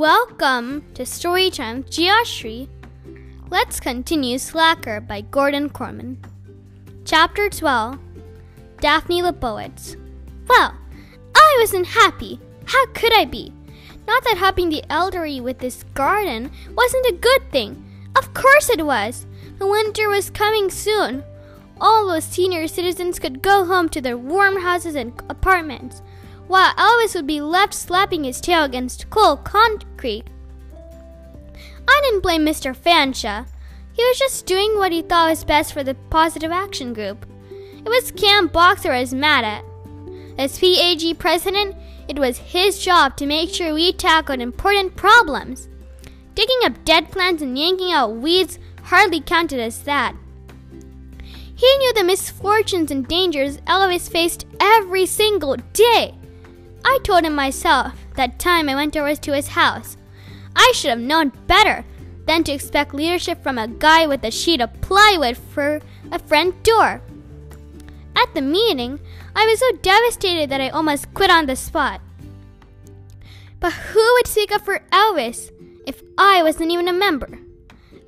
Welcome to Storytime Geoshri. Let's continue Slacker by Gordon Korman. Chapter 12 Daphne Leibowitz. Well, I wasn't happy. How could I be? Not that helping the elderly with this garden wasn't a good thing. Of course it was. The winter was coming soon. All those senior citizens could go home to their warm houses and apartments while Elvis would be left slapping his tail against cold concrete. I didn't blame Mr. Fanshawe. He was just doing what he thought was best for the Positive Action Group. It was Cam Boxer I was mad at. As PAG president, it was his job to make sure we tackled important problems. Digging up dead plants and yanking out weeds hardly counted as that. He knew the misfortunes and dangers Elvis faced every single day. I told him myself that time I went over to his house. I should have known better than to expect leadership from a guy with a sheet of plywood for a front door. At the meeting, I was so devastated that I almost quit on the spot. But who would speak up for Elvis if I wasn't even a member?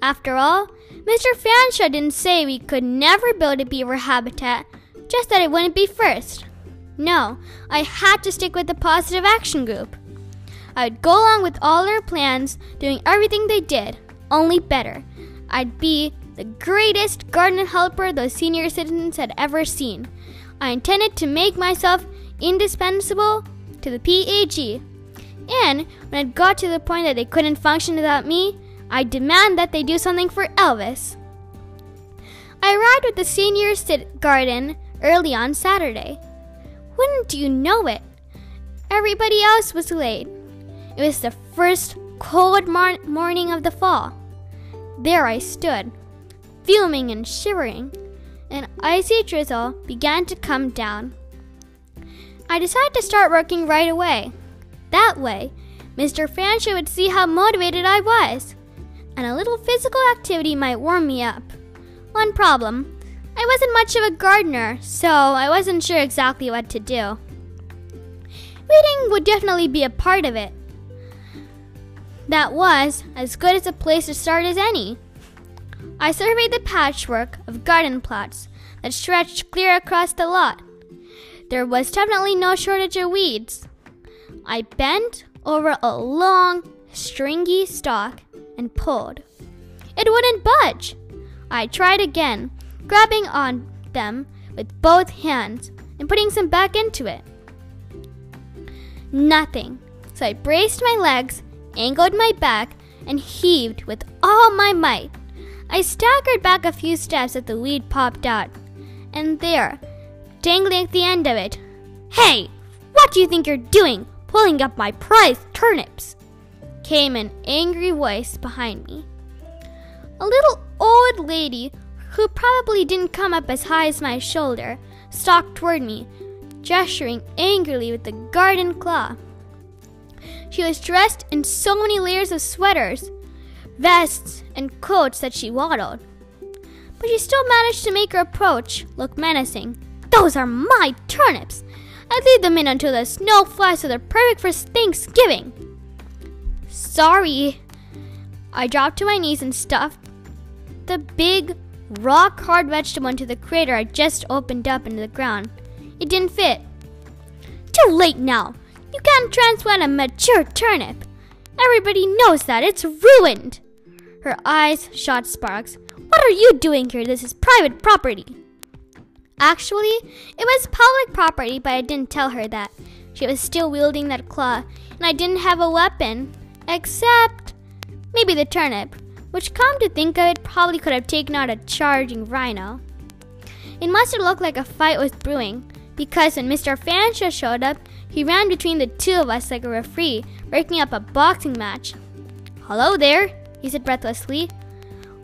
After all, Mr. Fanshawe didn't say we could never build a beaver habitat, just that it wouldn't be first. No, I had to stick with the positive action group. I'd go along with all their plans, doing everything they did, only better. I'd be the greatest garden helper those senior citizens had ever seen. I intended to make myself indispensable to the PAG. And when it got to the point that they couldn't function without me, I demand that they do something for Elvis. I arrived at the senior garden early on Saturday. Wouldn't you know it? Everybody else was late. It was the first cold mar- morning of the fall. There I stood, fuming and shivering. An icy drizzle began to come down. I decided to start working right away. That way, Mr. Fanshawe would see how motivated I was, and a little physical activity might warm me up. One problem I wasn't much of a gardener, so I wasn't sure exactly what to do. Reading would definitely be a part of it. That was as good as a place to start as any. I surveyed the patchwork of garden plots that stretched clear across the lot. There was definitely no shortage of weeds. I bent over a long, stringy stalk and pulled. It wouldn't budge. I tried again, grabbing on them with both hands and putting some back into it. Nothing. So I braced my legs, angled my back, and heaved with all my might. I staggered back a few steps as the weed popped out. And there, dangling at the end of it, Hey, what do you think you're doing, pulling up my prized turnips? came an angry voice behind me. A little old lady who probably didn't come up as high as my shoulder, stalked toward me, gesturing angrily with the garden claw. She was dressed in so many layers of sweaters, vests, and coats that she waddled. But she still managed to make her approach look menacing. Those are my turnips! I'd leave them in until the snow flies so they're perfect for Thanksgiving. Sorry. I dropped to my knees and stuffed the big rock hard vegetable into the crater I just opened up into the ground. It didn't fit. Too late now. You can't transplant a mature turnip. Everybody knows that. It's ruined. Her eyes shot sparks. What are you doing here? This is private property. Actually, it was public property, but I didn't tell her that. She was still wielding that claw, and I didn't have a weapon. Except maybe the turnip which, come to think of it, probably could have taken out a charging rhino. It must have looked like a fight was brewing, because when Mr. Fanshawe showed up, he ran between the two of us like a referee, breaking up a boxing match. Hello there, he said breathlessly.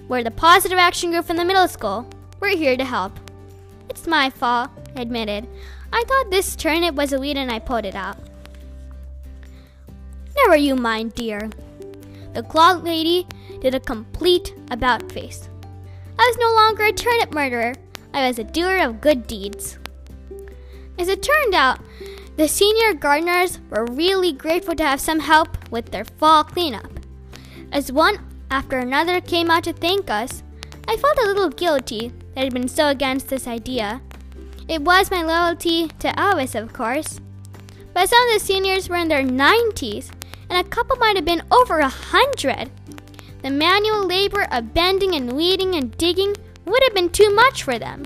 We're the Positive Action Group from the middle school. We're here to help. It's my fault, I admitted. I thought this turnip was a weed and I pulled it out. Never you mind, dear. The clock lady did a complete about face. I was no longer a turnip murderer, I was a doer of good deeds. As it turned out, The senior gardeners were really grateful to have some help with their fall cleanup. As one after another came out to thank us, I felt a little guilty that I'd been so against this idea. It was my loyalty to Elvis, of course. But some of the seniors were in their 90s, and a couple might have been over a hundred. The manual labor of bending and weeding and digging would have been too much for them.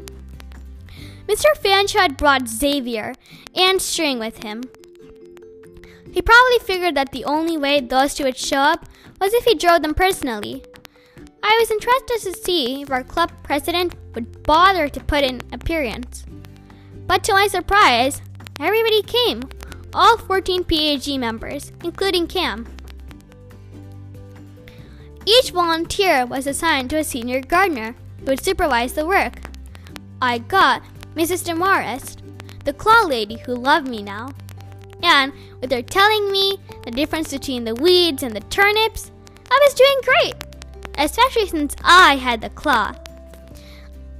Mr. Fanshawe had brought Xavier and String with him. He probably figured that the only way those two would show up was if he drove them personally. I was interested to see if our club president would bother to put in appearance. But to my surprise, everybody came, all 14 PAG members, including Cam. Each volunteer was assigned to a senior gardener who would supervise the work. I got Mrs. Demarest, the claw lady who loved me now. And with her telling me the difference between the weeds and the turnips, I was doing great, especially since I had the claw.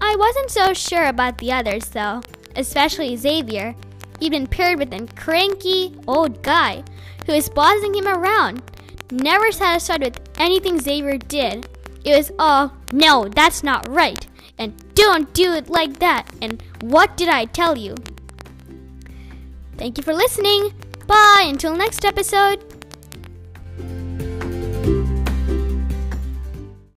I wasn't so sure about the others, though, especially Xavier. He'd been paired with a cranky old guy who was bossing him around, never satisfied with anything Xavier did. It was all, no, that's not right, and don't do it like that, and what did I tell you? Thank you for listening. Bye until next episode.